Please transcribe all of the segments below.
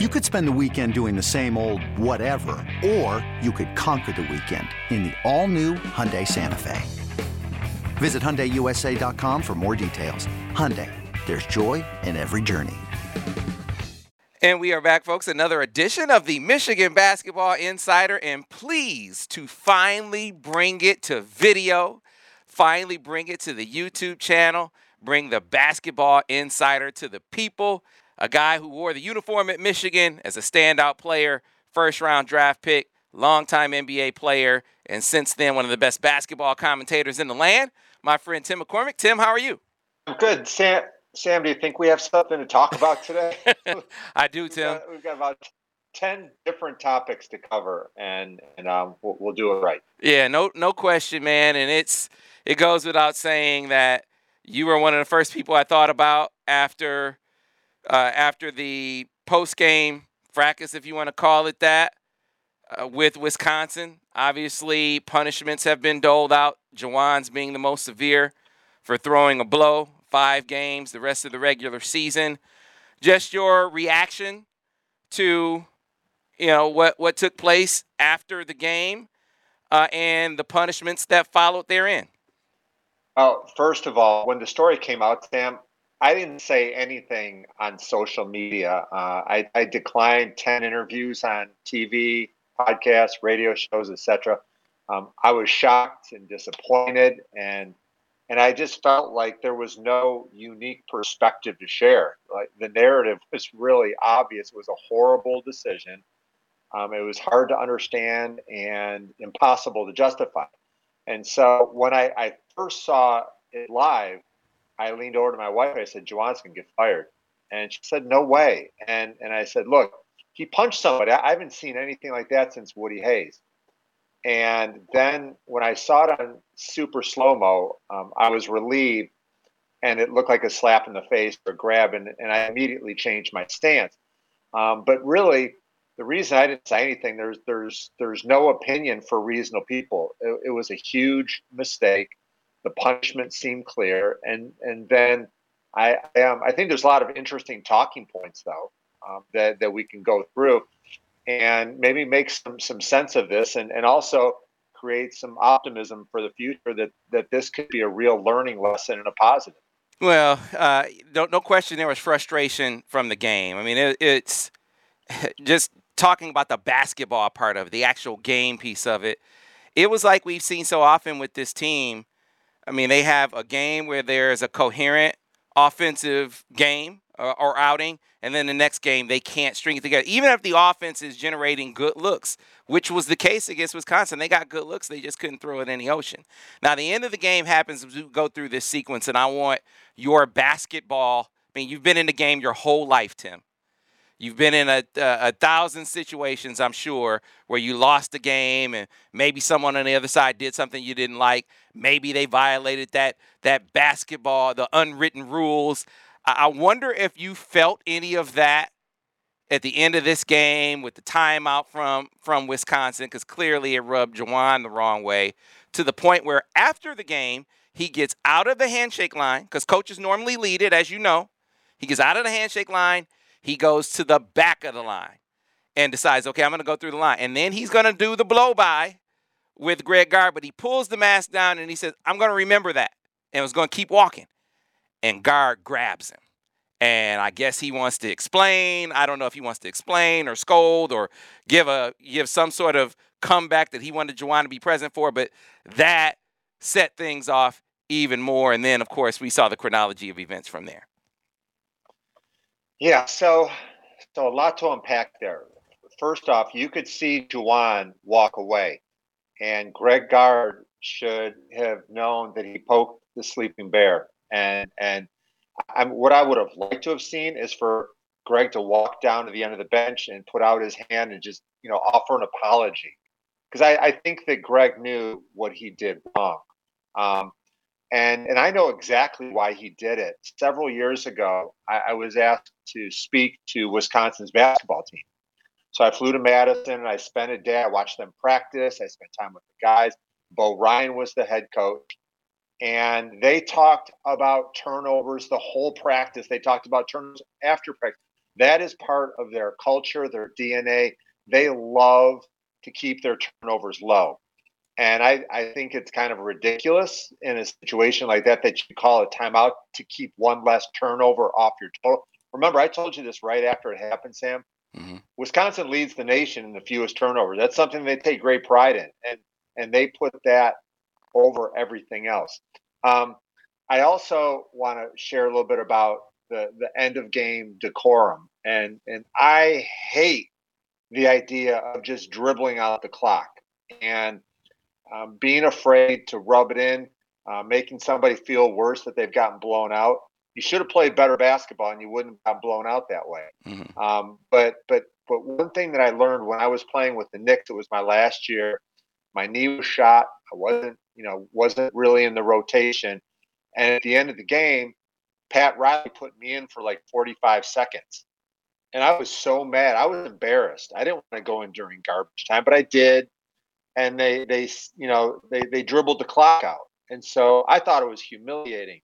You could spend the weekend doing the same old whatever, or you could conquer the weekend in the all-new Hyundai Santa Fe. Visit HyundaiUSA.com for more details. Hyundai, there's joy in every journey. And we are back, folks. Another edition of the Michigan Basketball Insider. And pleased to finally bring it to video, finally bring it to the YouTube channel, bring the Basketball Insider to the people a guy who wore the uniform at Michigan as a standout player, first round draft pick, longtime NBA player, and since then one of the best basketball commentators in the land. My friend Tim McCormick. Tim, how are you? I'm good. Sam, Sam, do you think we have something to talk about today? I do, Tim. We've got, we've got, about ten different topics to cover, and and um, we'll, we'll do it right. Yeah, no, no question, man. And it's it goes without saying that you were one of the first people I thought about after uh, after the post game fracas, if you want to call it that, uh, with Wisconsin. Obviously, punishments have been doled out. Juwan's being the most severe for throwing a blow, five games, the rest of the regular season. Just your reaction to, you know, what what took place after the game uh, and the punishments that followed therein. Oh, first of all, when the story came out, Sam, I didn't say anything on social media. Uh, I, I, declined 10 interviews on TV, podcasts, radio shows, etc. Um, I was shocked and disappointed, and and I just felt like there was no unique perspective to share. Like the narrative was really obvious. It was a horrible decision. Um, it was hard to understand and impossible to justify. And so when I, I first saw it live, I leaned over to my wife. I said, "Juwan's gonna get fired," and she said, "No way." And and I said, "Look, he punched somebody. I haven't seen anything like that since Woody Hayes." And then when I saw it on super slow mo, um, I was relieved, and it looked like a slap in the face or grab, and, and I immediately changed my stance. Um, but really, the reason I didn't say anything there's there's there's no opinion for reasonable people. It, it was a huge mistake. The punishment seemed clear, and and then I um, I think there's a lot of interesting talking points though um, that that we can go through, and maybe make some some sense of this, and and also create some optimism for the future that that this could be a real learning lesson and a positive. Well, uh, no, no question there was frustration from the game. I mean, it, it's just talking about the basketball part of it, the actual game piece of it. It was like we've seen so often with this team I mean, they have a game where there's a coherent offensive game or, uh, or, outing, and then the next game they can't string it together. Even if the offense is generating good looks, which was the case against Wisconsin, they got good looks, they just couldn't throw it in the ocean. Now, the end of the game happens as we go through this sequence, and I want your basketball. I mean, you've been in the game your whole life, Tim. You've been in a, a, a, thousand situations, I'm sure, where you lost the game and maybe someone on the other side did something you didn't like. Maybe they violated that that basketball, the unwritten rules. I, wonder if you felt any of that at the end of this game with the timeout from from Wisconsin, because clearly it rubbed Juwan the wrong way, to the point where after the game he gets out of the handshake line because coaches normally lead it, as you know. He gets out of the handshake line he goes to the back of the line and decides, okay, I'm going to go through the line. And then he's going to do the blow by with Greg Gard, but he pulls the mask down and he says, I'm going to remember that. And was going to keep walking. And Gard grabs him. And I guess he wants to explain. I don't know if he wants to explain or scold or give a give some sort of comeback that he wanted Juwan to be present for, but that set things off even more. And then, of course, we saw the chronology of events from there. Yeah, so so a lot to unpack there. First off, you could see Juwan walk away, and Greg Gard should have known that he poked the sleeping bear. And and I'm, what I would have liked to have seen is for Greg to walk down to the end of the bench and put out his hand and just you know offer an apology, because I, I think that Greg knew what he did wrong. Um, and and I know exactly why he did it. Several years ago, I, I, was asked to speak to Wisconsin's basketball team. So I flew to Madison and I spent a day. I watched them practice. I spent time with the guys. Bo Ryan was the head coach, and they talked about turnovers the whole practice. They talked about turnovers after practice. That is part of their culture, their DNA. They love to keep their turnovers low. And I, I think it's kind of ridiculous in a situation like that that you call a timeout to keep one less turnover off your total. Remember, I told you this right after it happened, Sam. Mm-hmm. Wisconsin leads the nation in the fewest turnovers. That's something they take great pride in, and and they put that over everything else. Um, I also want to share a little bit about the the end of game decorum, and and I hate the idea of just dribbling out the clock and um, being afraid to rub it in, uh, making somebody feel worse that they've gotten blown out. You should have played better basketball, and you wouldn't have blown out that way. Mm-hmm. Um, but but but one thing that I learned when I was playing with the Knicks, it was my last year. My knee was shot. I wasn't you know wasn't really in the rotation, and at the end of the game, Pat Riley put me in for like 45 seconds. And I was so mad. I was embarrassed. I didn't want to go in during garbage time, but I did and they they you know they they dribbled the clock out, and so I thought it was humiliating,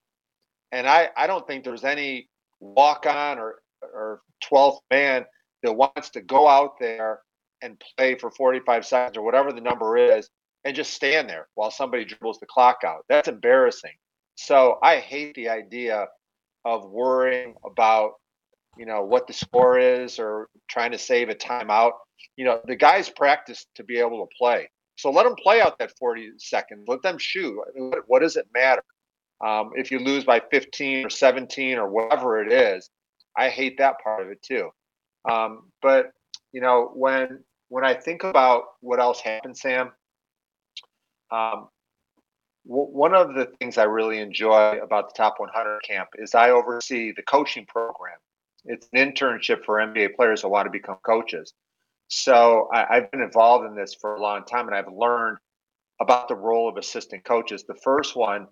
and I I don't think there's any walk on or or 12th man that wants to go out there and play for 45 seconds or whatever the number is and just stand there while somebody dribbles the clock out. That's embarrassing. So I hate the idea of worrying about you know what the score is or trying to save a timeout. You know the guys practice to be able to play. So let them play out that 40 seconds. Let them shoot. What, what does it matter? Um, if you lose by 15 or 17 or whatever it is, I hate that part of it too. Um, but you know, when when I think about what else happened, Sam, um, one of the things I really enjoy about the Top 100 camp is I oversee the coaching program. It's an internship for NBA players who want to become coaches. So I, have been involved in this for a long time, and I've learned about the role of assistant coaches. The first one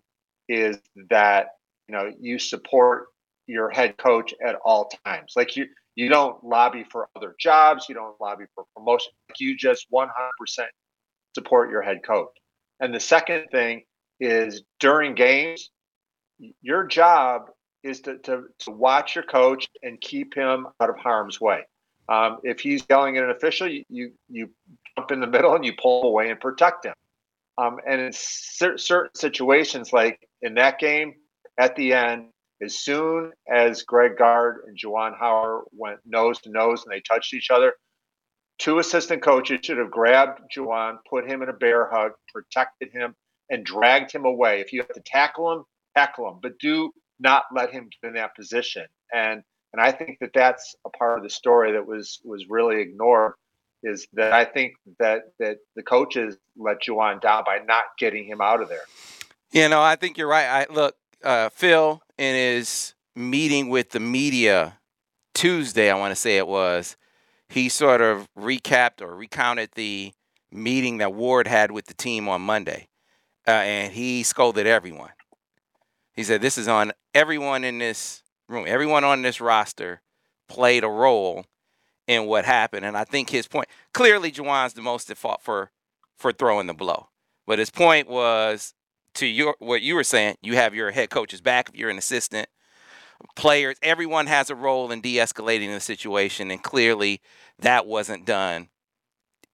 is that you know you support your head coach at all times. Like you you don't lobby for other jobs, you don't lobby for promotion. You just 100% support your head coach. And the second thing is during games, your job is to, to, to watch your coach and keep him out of harm's way. Um, if he's yelling at an official, you, you, you jump in the middle and you pull away and protect him. Um, and in cer- certain situations, like in that game, at the end, as soon as Greg Gard and Juwan Howard went nose to nose and they touched each other, two assistant coaches should have grabbed Juwan, put him in a bear hug, protected him, and dragged him away. If you have to tackle him, tackle him, but do not let him get in that position. And and I think that that's a part of the story that was was really ignored. Is that I think that that the coaches let Juwan down by not getting him out of there. You know, I think you're right. I look, uh, Phil in his meeting with the media Tuesday, I want to say it was, he sort of recapped or recounted the meeting that Warde had with the team on Monday, uh, and he scolded everyone. He said, "This is on everyone in this room. Everyone on this roster played a role in what happened. And I think his point clearly Juwan's the most at fault for for throwing the blow. But his point was to your what you were saying, you have your head coach's back if you're an assistant. Players, everyone has a role in de-escalating the situation, and clearly that wasn't done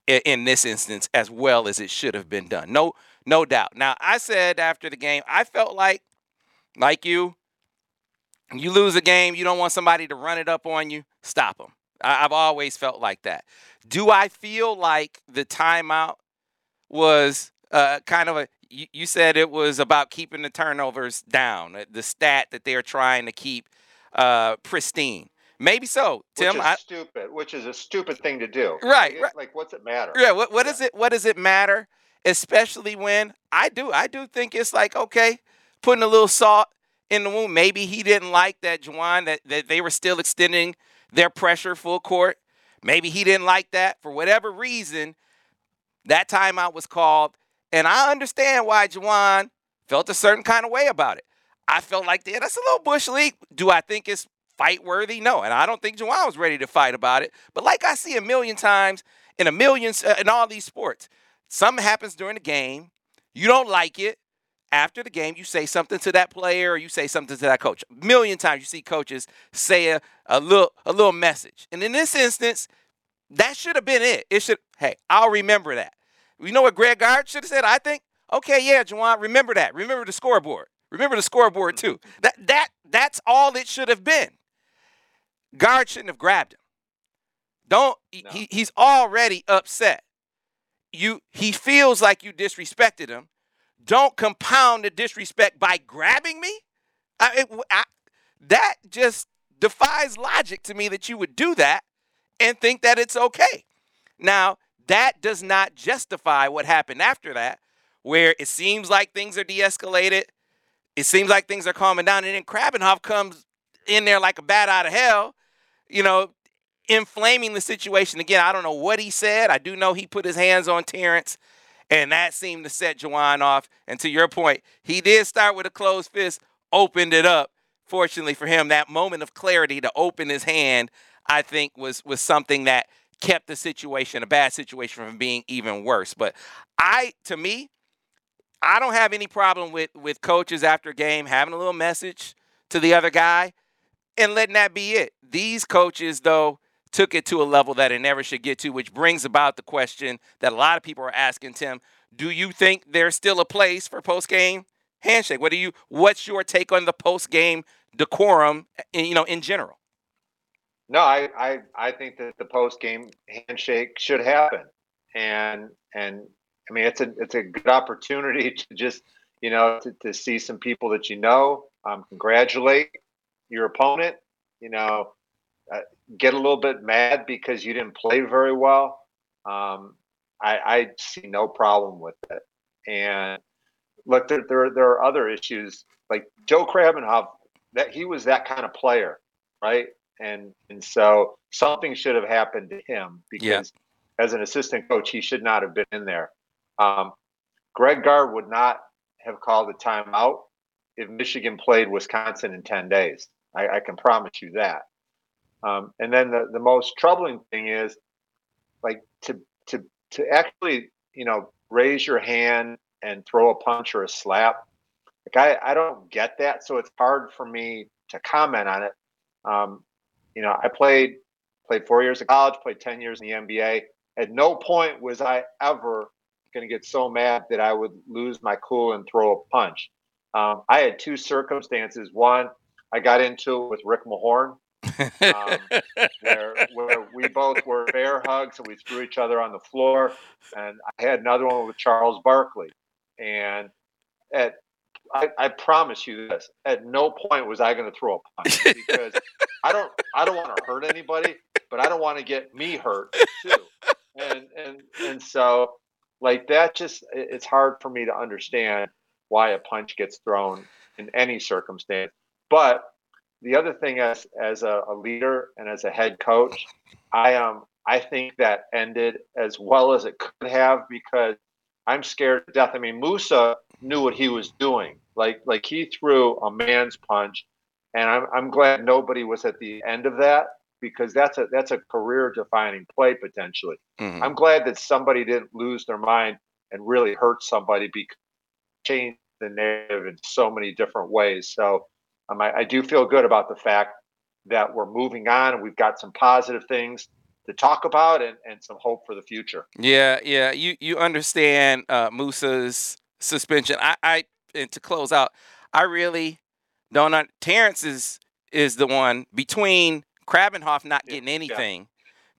in this instance as well as it should have been done. No, no doubt. Now I said after the game, I felt like, like you, you lose a game, you don't want somebody to run it up on you, stop them. I, have always felt like that. Do I feel like the timeout was uh, kind of a, you, you, said it was about keeping the turnovers down, uh, the stat that they're trying to keep uh, pristine. Maybe so, Tim. Which is I, stupid. Which is a stupid thing to do. Right. Like, right. like what's it matter? Yeah. What, what yeah. Does it? What does it matter? Especially when I do. I do think it's like okay, putting a little salt in the wound. Maybe he didn't like that Juwan that, that they were still extending their pressure full court. Maybe he didn't like that for whatever reason. That timeout was called, and I understand why Juwan felt a certain kind of way about it. I felt like yeah, that's a little bush league. Do I think it's fight worthy? No, and I don't think Juwan was ready to fight about it. But like I see a million times in a million uh, in all these sports, something happens during the game. You don't like it. after the game, you say something to that player or you say something to that coach. A million times you see coaches say a, a little a little message. And in this instance, that should have been it. It should, hey, I'll remember that. You know what Greg Gard should have said? I think, okay, yeah, Juwan, remember that. Remember the scoreboard. Remember the scoreboard too. That that that's all it should have been. Gard shouldn't have grabbed him. Don't no. he, he's already upset. You he feels like you disrespected him. Don't compound the disrespect by grabbing me. I, it, I, that just defies logic to me that you would do that and think that it's okay. Now, that does not justify what happened after that, where it seems like things are de escalated. It seems like things are calming down. And then Krabbenhoft comes in there like a bat out of hell, you know, inflaming the situation. Again, I don't know what he said. I do know he put his hands on Terrence, and that seemed to set Juwan off. And to your point, he did start with a closed fist, opened it up. Fortunately for him, that moment of clarity to open his hand, I think, was was something that kept the situation, a bad situation, from being even worse. But I, to me, I don't have any problem with with coaches after game having a little message to the other guy and letting that be it. These coaches, though, took it to a level that it never should get to, which brings about the question that a lot of people are asking Tim, do you think there's still a place for post-game handshake? What do you what's your take on the post-game decorum, eh, you know, in general? No, I, I, I think that the post-game handshake should happen. And and I mean, it's a it's a good opportunity to just you know to, to see some people that you know, um, congratulate your opponent. You know, uh, get a little bit mad because you didn't play very well. Um, I, I see no problem with it. And look, there, there there are other issues like Joe Krabbenhoft. That he was that kind of player, right? And and so something should have happened to him because. Yeah as an assistant coach, he should not have been in there. Um, Greg Gard would not have called a timeout if Michigan played Wisconsin in 10 days. I, I can promise you that. Um, and then the, the most troubling thing is like to, to, to actually, you know, raise your hand and throw a punch or a slap. Like I, I don't get that. So it's hard for me to comment on it. Um, you know, I played, played four years of college, played 10 years in the NBA. At no point was I ever going to get so mad that I would lose my cool and throw a punch. Um, I had two circumstances. One, I got into it with Rick Mahorn, um, where, where we both were bear hugs and we threw each other on the floor. And I had another one with Charles Barkley. And at I, I, promise you this: at no point was I going to throw a punch because I don't I don't want to hurt anybody, but I don't want to get me hurt too. And and and so like that just it's hard for me to understand why a punch gets thrown in any circumstance. But the other thing as as a, a leader and as a head coach, I um I think that ended as well as it could have because I'm scared to death. I mean, Moussa knew what he was doing. Like like he threw a man's punch, and I'm I'm glad nobody was at the end of that because that's a that's a career defining play potentially. Mm-hmm. I'm glad that somebody didn't lose their mind and really hurt somebody because change the narrative in so many different ways. So um, I, I do feel good about the fact that we're moving on and we've got some positive things to talk about and, and some hope for the future. Yeah, yeah. You you understand uh, Moussa's suspension. I, I and to close out, I really don't. Terrence is is the one between Krabbenhoft not getting anything. Yeah.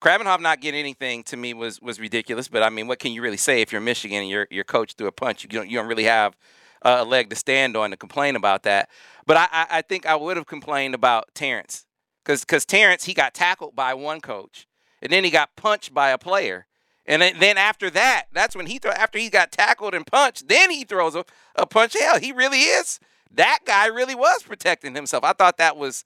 Krabbenhoft not getting anything to me was was ridiculous. But I mean, what can you really say if you're Michigan and your your coach threw a punch? You don't you don't really have a leg to stand on to complain about that. But I I, I think I would have complained about Terrence because because Terrence he got tackled by one coach and then he got punched by a player. And then after that, that's when he throw after he got tackled and punched, then he throws a, a punch. Hell, he really is. That guy really was protecting himself. I thought that was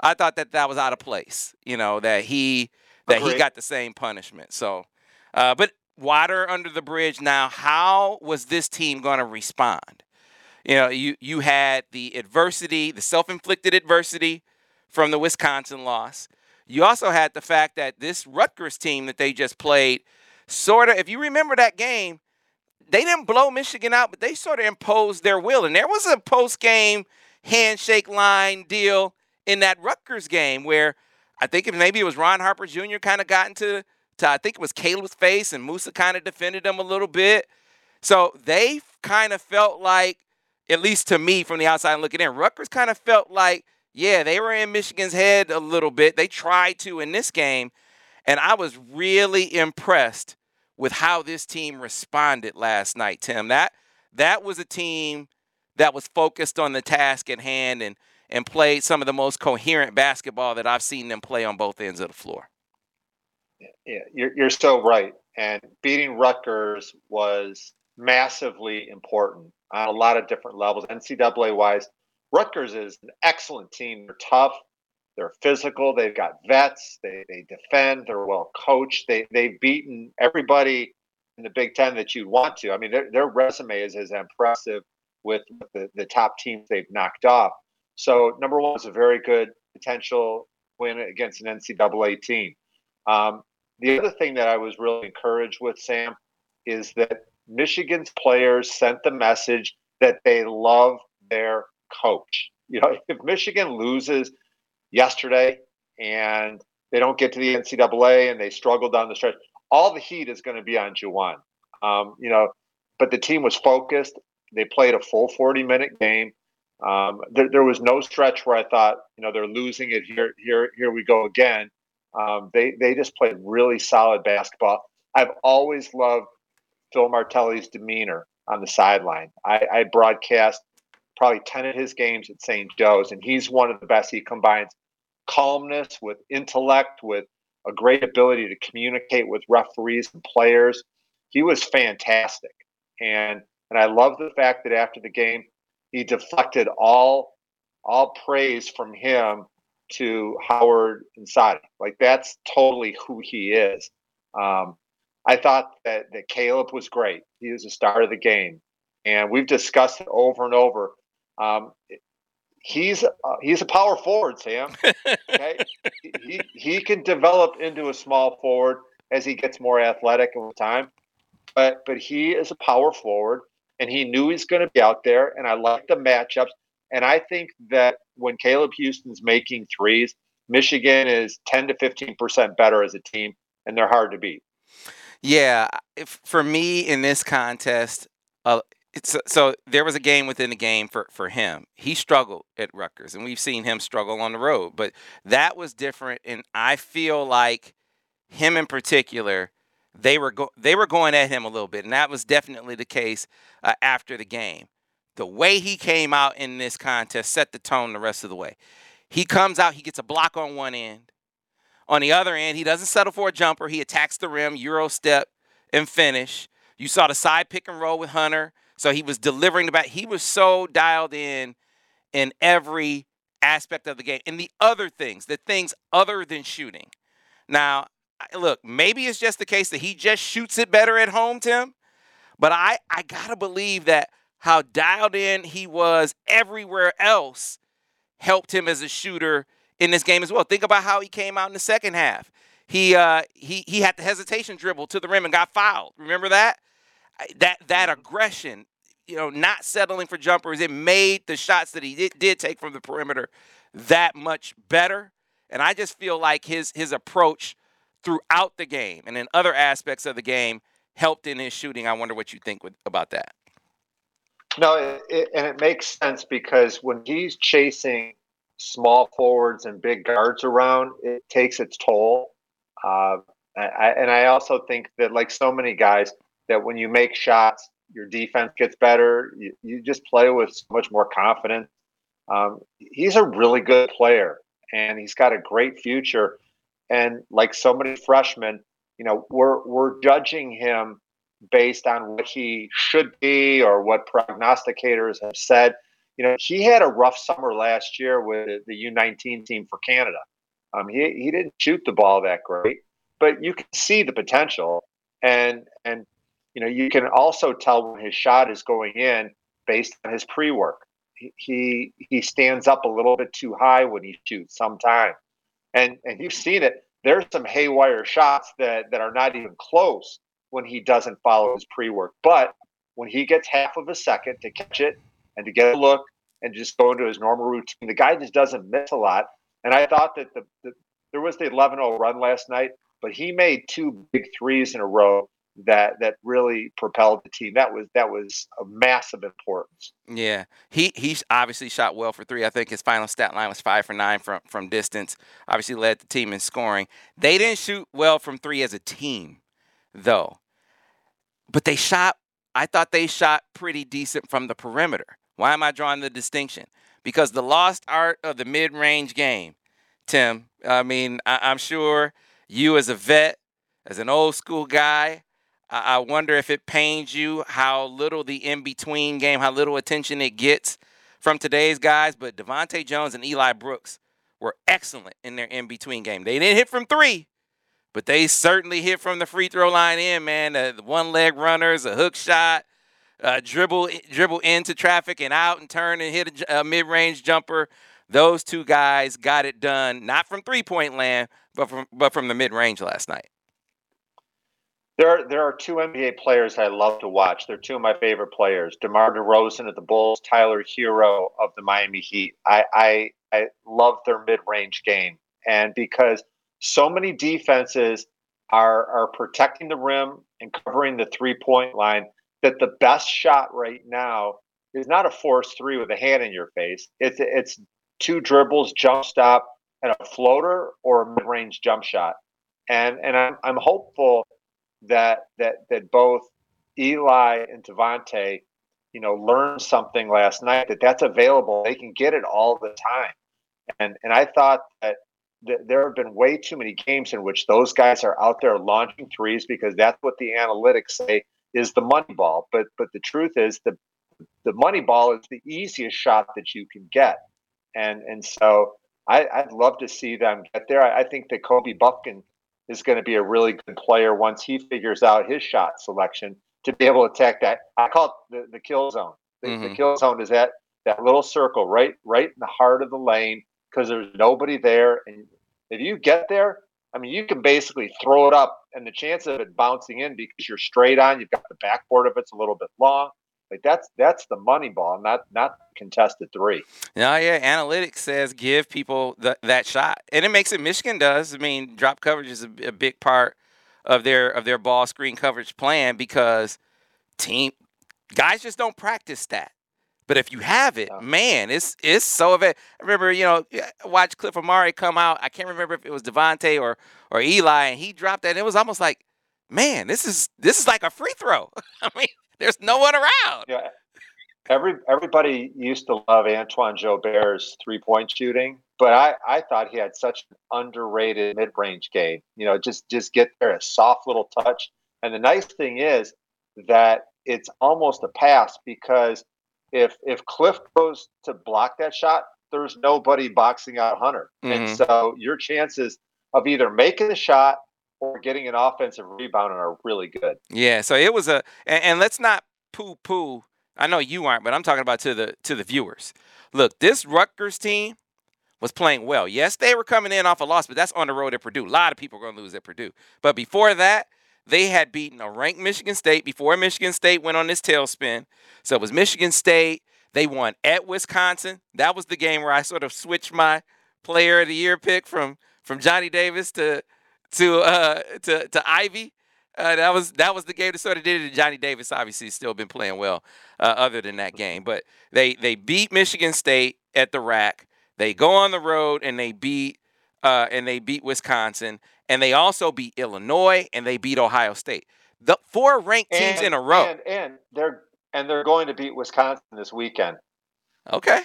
I thought that that was out of place. You know that he that Agreed. he got the same punishment. So, uh, but water under the bridge. Now, how was this team going to respond? You know, you you had the adversity, the self-inflicted adversity from the Wisconsin loss. You also had the fact that this Rutgers team that they just played, sort of, if you remember that game, they didn't blow Michigan out, but they sort of imposed their will. And there was a post game handshake line deal in that Rutgers game where I think maybe it was Ron Harper Jr. kind of got into to I think it was Caleb's face and Moussa kind of defended him a little bit. So they kind of felt like, at least to me from the outside looking in, Rutgers kind of felt like, yeah, they were in Michigan's head a little bit. They tried to in this game. And I was really impressed with how this team responded last night, Tim. That that was a team that was focused on the task at hand and and played some of the most coherent basketball that I've seen them play on both ends of the floor. Yeah, you're, you're so right. And beating Rutgers was massively important on a lot of different levels, NCAA wise. Rutgers is an excellent team. They're tough. They're physical. They've got vets. They, they defend. They're well coached. They, they've beaten everybody in the Big Ten that you'd want to. I mean, their, their resume is as impressive with the, the top teams they've knocked off. So, number one is a very good potential win against an NCAA team. Um, the other thing that I was really encouraged with, Sam, is that Michigan's players sent the message that they love their coach. You know, if Michigan loses yesterday and they don't get to the NCAA and they struggle down the stretch, all the heat is going to be on Juwan. Um, you know, but the team was focused. They played a full 40 minute game. Um, there, there, was no stretch where I thought, you know, they're losing it here. Here, here we go again. Um, they they just played really solid basketball. I've always loved Phil Martelli's demeanor on the sideline. I, I broadcast probably ten of his games at St. Joe's, and he's one of the best. He combines calmness with intellect, with a great ability to communicate with referees and players. He was fantastic, and and I love the fact that after the game, he deflected all all praise from him to Howard and Saddi. Like that's totally who he is. Um, I thought that that Caleb was great. He was the star of the game, and we've discussed it over and over. Um, he's uh, he's a power forward, Sam. Okay, he he can develop into a small forward as he gets more athletic with time, but but he is a power forward, and he knew he's going to be out there. And I like the matchups. And I think that when Caleb Houstan's making threes, Michigan is 10 to 15% better as a team, and they're hard to beat. Yeah. If, for me in this contest, uh, it's, so there was a game within the game for, for him. He struggled at Rutgers, and we've seen him struggle on the road, but that was different. And I feel like him in particular, they were go- they were going at him a little bit, and that was definitely the case uh, after the game the way he came out in this contest set the tone the rest of the way. He comes out, he gets a block on one end. On the other end, he doesn't settle for a jumper. He attacks the rim, euro step, and finish. You saw the side pick and roll with Hunter. So he was delivering the back. He was so dialed in in every aspect of the game. And the other things, the things other than shooting. Now, look, maybe it's just the case that he just shoots it better at home, Tim. But I, I gotta believe that how dialed in he was everywhere else helped him as a shooter in this game as well. Think about how he came out in the second half. He uh, he he had the hesitation dribble to the rim and got fouled. Remember that? That that mm-hmm. aggression, you know, not settling for jumpers, it made the shots that he did, did take from the perimeter that much better. And I just feel like his his approach throughout the game and in other aspects of the game helped in his shooting. I wonder what you think with, about that. No, it, it, and it makes sense because when he's chasing small forwards and big guards around, it takes its toll. Uh, I, and I also think that, like so many guys, that when you make shots, your defense gets better. You, you just play with so much more confidence. Um, he's a really good player, and he's got a great future. And like so many freshmen, you know, we're we're judging him based on what he should be or what prognosticators have said. You know, he had a rough summer last year with the U19 team for Canada. Um, he, he didn't shoot the ball that great, but you can see the potential. And, and, you know, you can also tell when his shot is going in based on his pre work. He, he, stands up a little bit too high when he shoots sometimes. And, and you've seen it. There's some haywire shots that, that are not even close when he doesn't follow his pre work. But when he gets half of a second to catch it and to get a look and just go into his normal routine. The guy just doesn't miss a lot. And I thought that the, the there was the 11-0 run last night, but he made two big threes in a row that that really propelled the team. That was that was a massive importance. Yeah, he he obviously shot well for three. I think his final stat line was five for nine from from distance. Obviously led the team in scoring. They didn't shoot well from three as a team, though. But they shot. I thought they shot pretty decent from the perimeter. Why am I drawing the distinction? Because the lost art of the mid-range game, Tim. I mean, I, I'm sure you as a vet, as an old school guy, I wonder if it pains you how little the in between game, how little attention it gets from today's guys. But DeVante Jones and Eli Brooks were excellent in their in between game. They didn't hit from three, but they certainly hit from the free throw line in, man. The one leg runners, a hook shot, uh, dribble dribble into traffic and out and turn and hit a, a mid range jumper. Those two guys got it done, not from three point land, but from but from the mid range last night. There, there are two NBA players I love to watch. They're two of my favorite players: DeMar DeRozan of the Bulls, Tyler Herro of the Miami Heat. I, I, I love their mid-range game, and because so many defenses are are protecting the rim and covering the three-point line, that the best shot right now is not a force three with a hand in your face. It's it's two dribbles, jump stop, and a floater or a mid-range jump shot. And and I'm I'm hopeful that that that both Eli and DeVante, you know, learned something last night that that's available. They can get it all the time. And and I thought that there have been way too many games in which those guys are out there launching threes because that's what the analytics say is the money ball. But but the truth is the the money ball is the easiest shot that you can get. And and so I, would love to see them get there. I, I think that Kobe Bufkin is going to be a really good player once he figures out his shot selection to be able to attack that. I call it the, the kill zone. The, mm-hmm. the kill zone is that that little circle right right in the heart of the lane because there's nobody there, and if you get there, I mean, you can basically throw it up, and the chance of it bouncing in because you're straight on, you've got the backboard of it's a little bit long. Like that's that's the money ball, not not contested three. No, yeah, analytics says give people the, that shot, and it makes it. Michigan does. I mean, drop coverage is a, a big part of their of their ball screen coverage plan because team guys just don't practice that. But if you have it, man, it's it's so of it. I remember, you know, watch Cliff Omoruyi come out. I can't remember if it was DeVante or or Eli, and he dropped that. And it was almost like, man, this is this is like a free throw. I mean, there's no one around. Yeah. Every everybody used to love Antoine Joubert's three point shooting, but I, I thought he had such an underrated mid range game. You know, just just get there, a soft little touch. And the nice thing is that it's almost a pass because if if Cliff goes to block that shot, there's nobody boxing out Hunter, mm-hmm. and so your chances of either making the shot or getting an offensive rebound and are really good. Yeah, so it was a and, and let's not poo poo. I know you aren't, but I'm talking about to the to the viewers. Look, this Rutgers team was playing well. Yes, they were coming in off a loss, but that's on the road at Purdue. A lot of people are going to lose at Purdue. But before that, they had beaten a ranked Michigan State before Michigan State went on this tailspin. So it was Michigan State. They won at Wisconsin. That was the game where I sort of switched my player of the year pick from from Johnny Davis to to uh, to to Ivey. Uh, that was that was the game that sort of did it. Johnny Davis obviously still been playing well, uh, other than that game. But they they beat Michigan State at the RAC. They go on the road and they beat uh, and they beat Wisconsin, and they also beat Illinois and they beat Ohio State. The four ranked teams and, in a row. And, and they're and they're going to beat Wisconsin this weekend. Okay.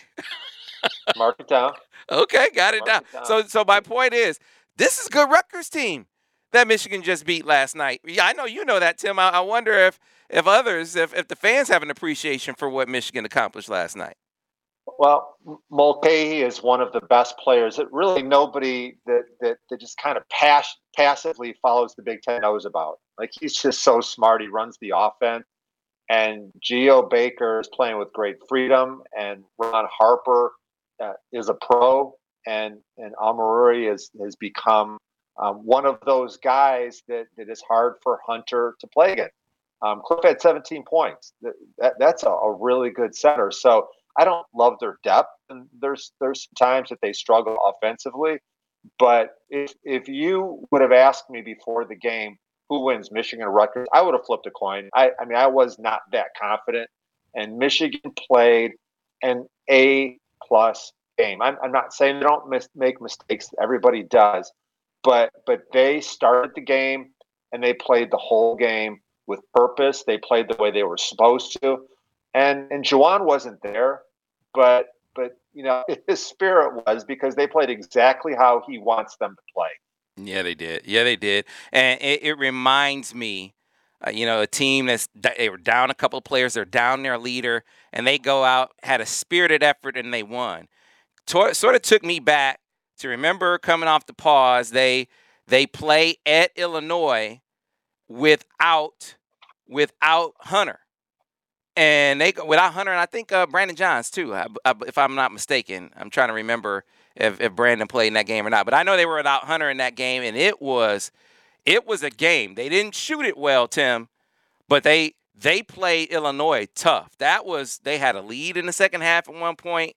Mark it down. Okay, got it down. it down. So so my point is this is good Rutgers team that Michigan just beat last night. Yeah, I know you know that, Tim. I, I wonder if if others, if, if the fans have an appreciation for what Michigan accomplished last night. Well, Mulcahy is one of the best players that really nobody that that, that just kind of pass, passively follows the Big Ten knows about. Like he's just so smart. He runs the offense. And Geo Baker is playing with great freedom, and Ron Harper uh, is a pro and and Omoruyi has has become um, one of those guys that that is hard for Hunter to play against. Um, Cliff had 17 points. That, that's a, a, really good center. So I don't love their depth, and there's there's times that they struggle offensively. But if if you would have asked me before the game who wins, Michigan or Rutgers, I would have flipped a coin. I, I mean, I was not that confident, and Michigan played an A plus game. I'm, I'm not saying they don't mis- make mistakes. Everybody does, but but they started the game and they played the whole game with purpose. They played the way they were supposed to, and and Juwan wasn't there, but but you know his spirit was because they played exactly how he wants them to play. Yeah, they did. Yeah, they did, and it, it reminds me. Uh, you know, a team that's they were down a couple of players, they're down their leader, and they go out, had a spirited effort, and they won. Sort of took me back to remember coming off the pause. They they play at Illinois without without Hunter, and they without Hunter, and I think uh, Brandon Johns too, if I'm not mistaken. I'm trying to remember if, if Brandon played in that game or not, but I know they were without Hunter in that game, and it was it was a game. They didn't shoot it well, Tim, but they they played Illinois tough. That was they had a lead in the second half at one point.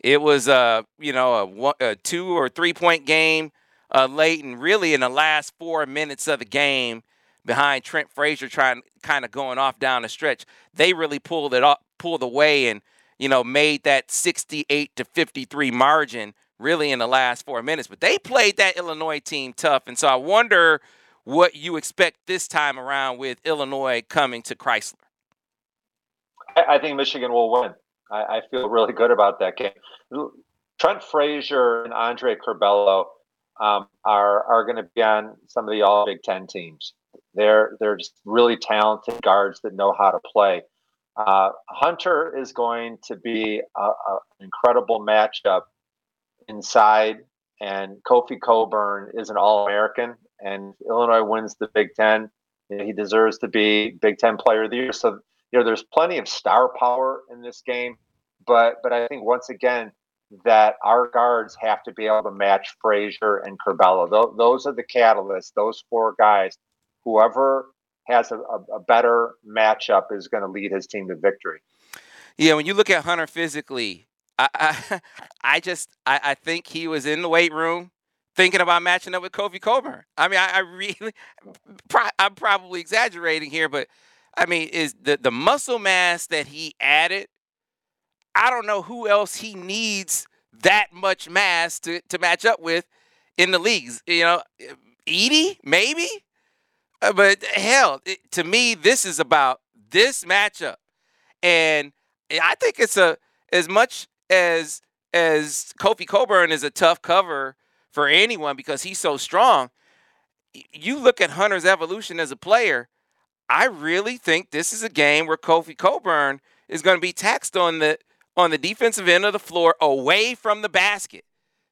It was a you know a, a two or three point game uh, late, and really in the last four minutes of the game, behind Trent Frazier trying kind of going off down the stretch, they really pulled it up, pulled away, and you know made that 68 to 53 margin really in the last four minutes. But they played that Illinois team tough, and so I wonder what you expect this time around with Illinois coming to Crisler. I think Michigan will win. I, I feel really good about that game. Trent Frazier and Andre Curbelo um, are are going to be on some of the All Big Ten teams. They're they're just really talented guards that know how to play. Uh, Hunter is going to be an incredible matchup inside, and Kofi Cockburn is an All American, and Illinois wins the Big Ten. You know, he deserves to be Big Ten Player of the Year. So you know, there's plenty of star power in this game, but but I think once again that our guards have to be able to match Frazier and Curbelo. Those are the catalysts. Those four guys. Whoever has a, a better matchup is going to lead his team to victory. Yeah, when you look at Hunter physically, I I, I just I, I think he was in the weight room thinking about matching up with Kofi Cockburn. I mean, I, I really, I'm probably exaggerating here, but I mean, is the the muscle mass that he added? I don't know who else he needs that much mass to to match up with in the leagues. You know, Edey maybe, uh, but hell, it, to me, this is about this matchup, and I think it's a as much as as Kofi Cockburn is a tough cover for anyone because he's so strong. You look at Hunter's evolution as a player I really think this is a game where Kofi Cockburn is going to be taxed on the on the defensive end of the floor away from the basket.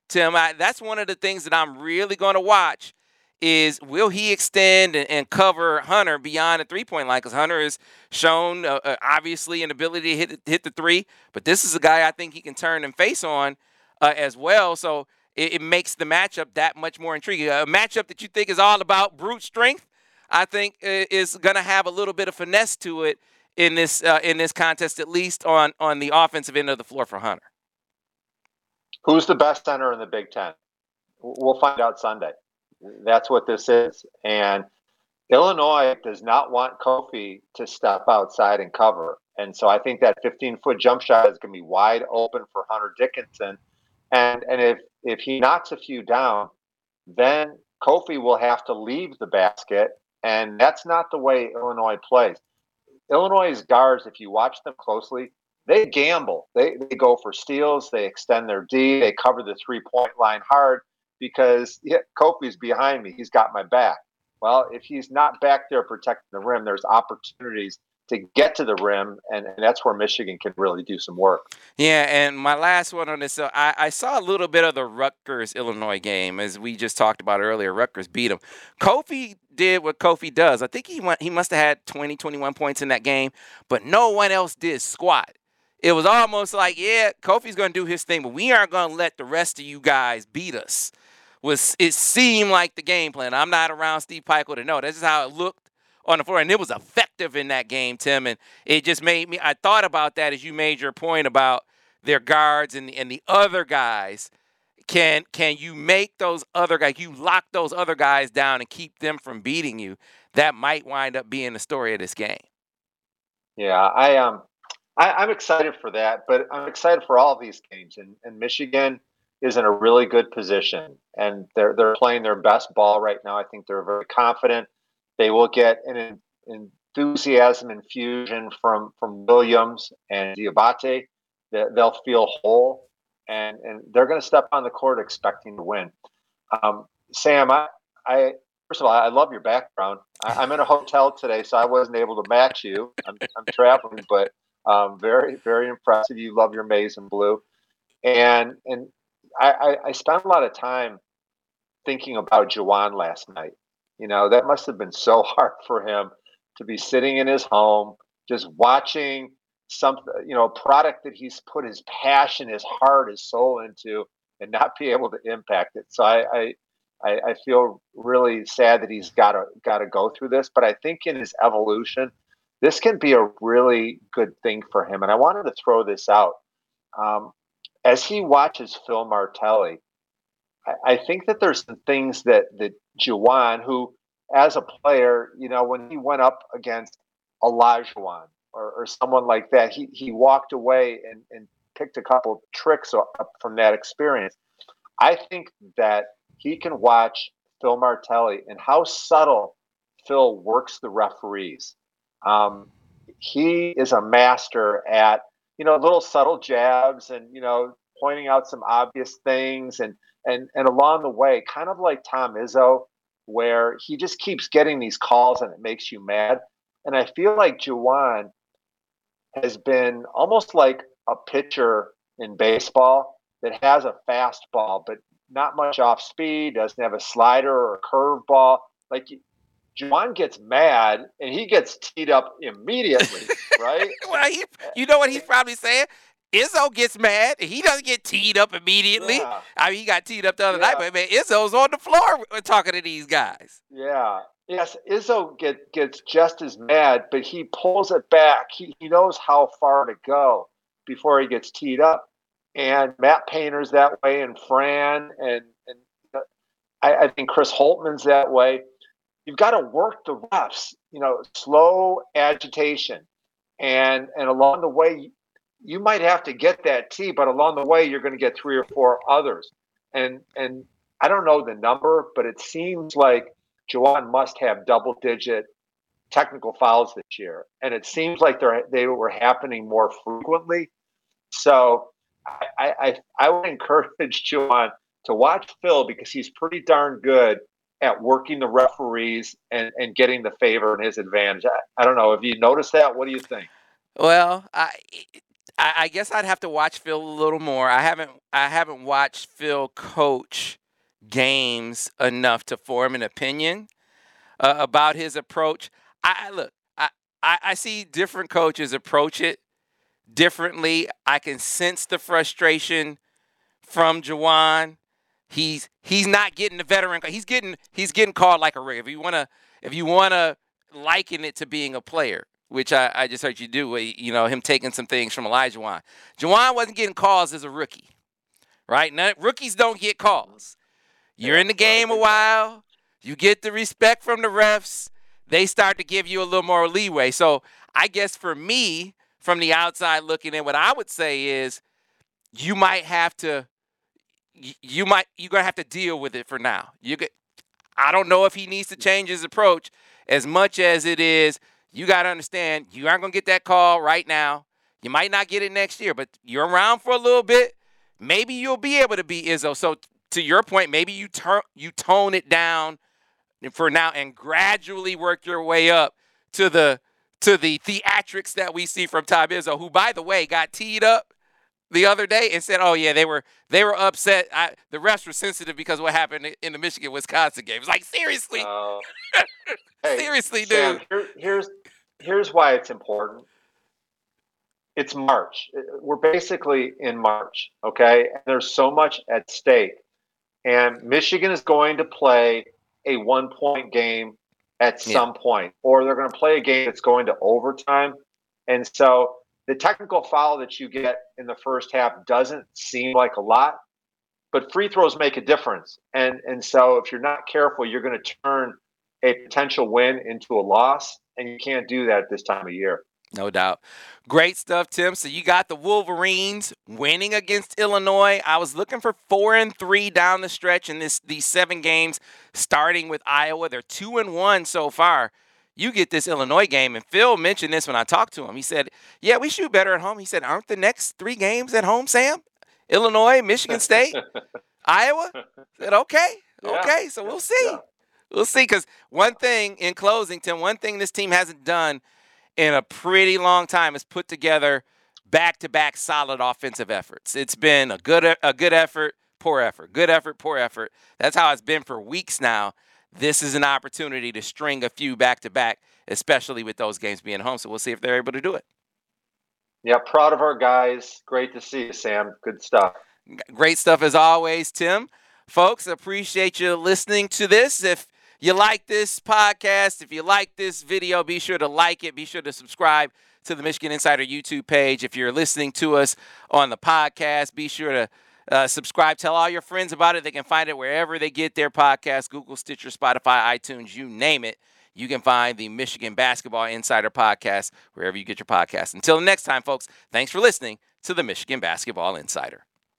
Tim, I, that's one of the things that I'm really going to watch is will he extend and, and cover Hunter beyond the three point line? Because Hunter has shown uh, uh, obviously an ability to hit hit the three, but this is a guy I think he can turn and face on uh, as well. So it, it, makes the matchup that much more intriguing. A matchup that you think is all about brute strength I think is going to have a little bit of finesse to it in this uh, in this contest, at least on on the offensive end of the floor for Hunter. Who's the best center in the Big Ten? We'll find out Sunday. That's what this is, and Illinois does not want Kofi to step outside and cover, and so I think that 15 foot jump shot is going to be wide open for Hunter Dickinson, and and if if he knocks a few down, then Kofi will have to leave the basket and that's not the way Illinois plays. Illinois' guards, if you watch them closely, they gamble. They, they go for steals. They extend their D. They cover the three point line hard because yeah, Kofi's behind me. He's got my back. Well, if he's not back there protecting the rim, there's opportunities to get to the rim, and, and, that's where Michigan can really do some work. Yeah, and my last one on this, I, I, saw a little bit of the Rutgers Illinois game as we just talked about earlier. Rutgers beat them. Kofi did what Kofi does. I think he went, he must have had 20, 21 points in that game, but no one else did squat. It was almost like, yeah, Kofi's going to do his thing, but we aren't going to let the rest of you guys beat us. Was it seemed like the game plan? I'm not around Steve Pikiell to know. This is how it looked on the floor, and it was effective in that game, Tim. And it just made me. I thought about that as you made your point about their guards and and the other guys. Can can you make those other guys? You lock those other guys down and keep them from beating you. That might wind up being the story of this game. Yeah, I um, I, am excited for that, but I'm excited for all these games. And, and Michigan is in a really good position, and they're they're playing their best ball right now. I think they're very confident. They will get an, an enthusiasm infusion from from Williams and Diabate. That They'll feel whole, and and they're going to step on the court expecting to win. Um, Sam, I, I first of all, I love your background. I, am in a hotel today, so I wasn't able to match you. I'm, I'm traveling, but um, very, very impressive. You love your maize and blue, and and I, I, I spent a lot of time thinking about Juwan last night. You know, that must have been so hard for him to be sitting in his home, just watching something, you know, a product that he's put his passion, his heart, his soul into, and not be able to impact it. So I, I I, feel really sad that he's got to got to go through this. But I think in his evolution, this can be a really good thing for him. And I wanted to throw this out um, as he watches Phil Martelli. I, think that there's some things that that Juwan, who as a player, you know, when he went up against Olajuwon or, or someone like that, he he walked away and, and picked a couple tricks up from that experience. I think that he can watch Phil Martelli and how subtle Phil works the referees. Um, he is a master at you know little subtle jabs and you know pointing out some obvious things and and and along the way, kind of like Tom Izzo, where he just keeps getting these calls and it makes you mad. And I feel like Juwan has been almost like a pitcher in baseball that has a fastball, but not much off speed, doesn't have a slider or a curveball. Like Juwan gets mad and he gets teed up immediately, right? well, he, you know what he's probably saying? Izzo gets mad. He doesn't get teed up immediately. Yeah. I mean, he got teed up the other yeah. night, but man, Izzo's on the floor talking to these guys. Yeah. Yes, Izzo get, gets just as mad, but he pulls it back. He, he knows how far to go before he gets teed up and Matt Painter's that way, and Fran, and and uh, I, I think Chris Holtmann's that way. You've got to work the refs, you know, slow agitation, and and along the way, you might have to get that T, but along the way, you're going to get three or four others, and and I don't know the number, but it seems like Juwan must have double digit technical fouls this year, and it seems like they they were happening more frequently. So I, I, I would encourage Juwan to watch Phil because he's pretty darn good at working the referees and, and getting the favor and his advantage. I, I don't know. Have you noticed that? What do you think? Well, I I guess I'd have to watch Phil a little more. I haven't I haven't watched Phil coach games enough to form an opinion uh, about his approach. I look, I, I, I see different coaches approach it differently. I can sense the frustration from Juwan. He's he's not getting the veteran. He's getting he's getting called like a rig. If you wanna if you wanna liken it to being a player, which I, I just heard you do, you know, him taking some things from Olajuwon. Juwan wasn't getting calls as a rookie, right? None, rookies don't get calls. You're in the game a while. You get the respect from the refs. They start to give you a little more leeway. So I guess for me, from the outside looking in, what I would say is you might have to you might you're gonna have to deal with it for now. You could, I don't know if he needs to change his approach as much as it is you gotta understand you aren't gonna get that call right now. You might not get it next year, but you're around for a little bit. Maybe you'll be able to be Izzo. So to your point, maybe you turn you tone it down for now and gradually work your way up to the to the theatrics that we see from Tom Izzo, who, by the way, got teed up the other day and said, "Oh yeah, they were they were upset. I, the refs were sensitive because what happened in the Michigan Wisconsin game." It's like seriously, uh, hey, seriously, Sam, dude. Here, here's here's why it's important. It's March. We're basically in March, okay? And there's so much at stake, and Michigan is going to play a one point game at some point, or they're going to play a game that's going to overtime. And so the technical foul that you get in the first half doesn't seem like a lot, but free throws make a difference. And and so if you're not careful, you're going to turn a potential win into a loss, and you can't do that this time of year. No doubt. Great stuff, Tim. So you got the Wolverines winning against Illinois. I was looking for four and three down the stretch in this these seven games, starting with Iowa. They're two and one so far. You get this Illinois game, and Phil mentioned this when I talked to him. He said, "Yeah, we shoot better at home." He said, "Aren't the next three games at home, Sam? Illinois, Michigan State, Iowa." I said, "Okay, yeah. okay, so we'll see." Yeah. We'll see. Because one thing in closing, Tim, one thing this team hasn't done in a pretty long time is put together back-to-back solid offensive efforts. It's been a good a good effort, poor effort, good effort, poor effort. That's how it's been for weeks now. This is an opportunity to string a few back-to-back, especially with those games being home. So we'll see if they're able to do it. Yeah, proud of our guys. Great to see you, Sam. Good stuff. Great stuff as always, Tim. Folks, appreciate you listening to this. If you like this podcast, if you like this video, be sure to like it. Be sure to subscribe to the Michigan Insider YouTube page. If you're listening to us on the podcast, be sure to uh, subscribe. Tell all your friends about it. They can find it wherever they get their podcast Google, Stitcher, Spotify, iTunes, you name it. You can find the Michigan Basketball Insider podcast wherever you get your podcast. Until next time, folks, thanks for listening to the Michigan Basketball Insider.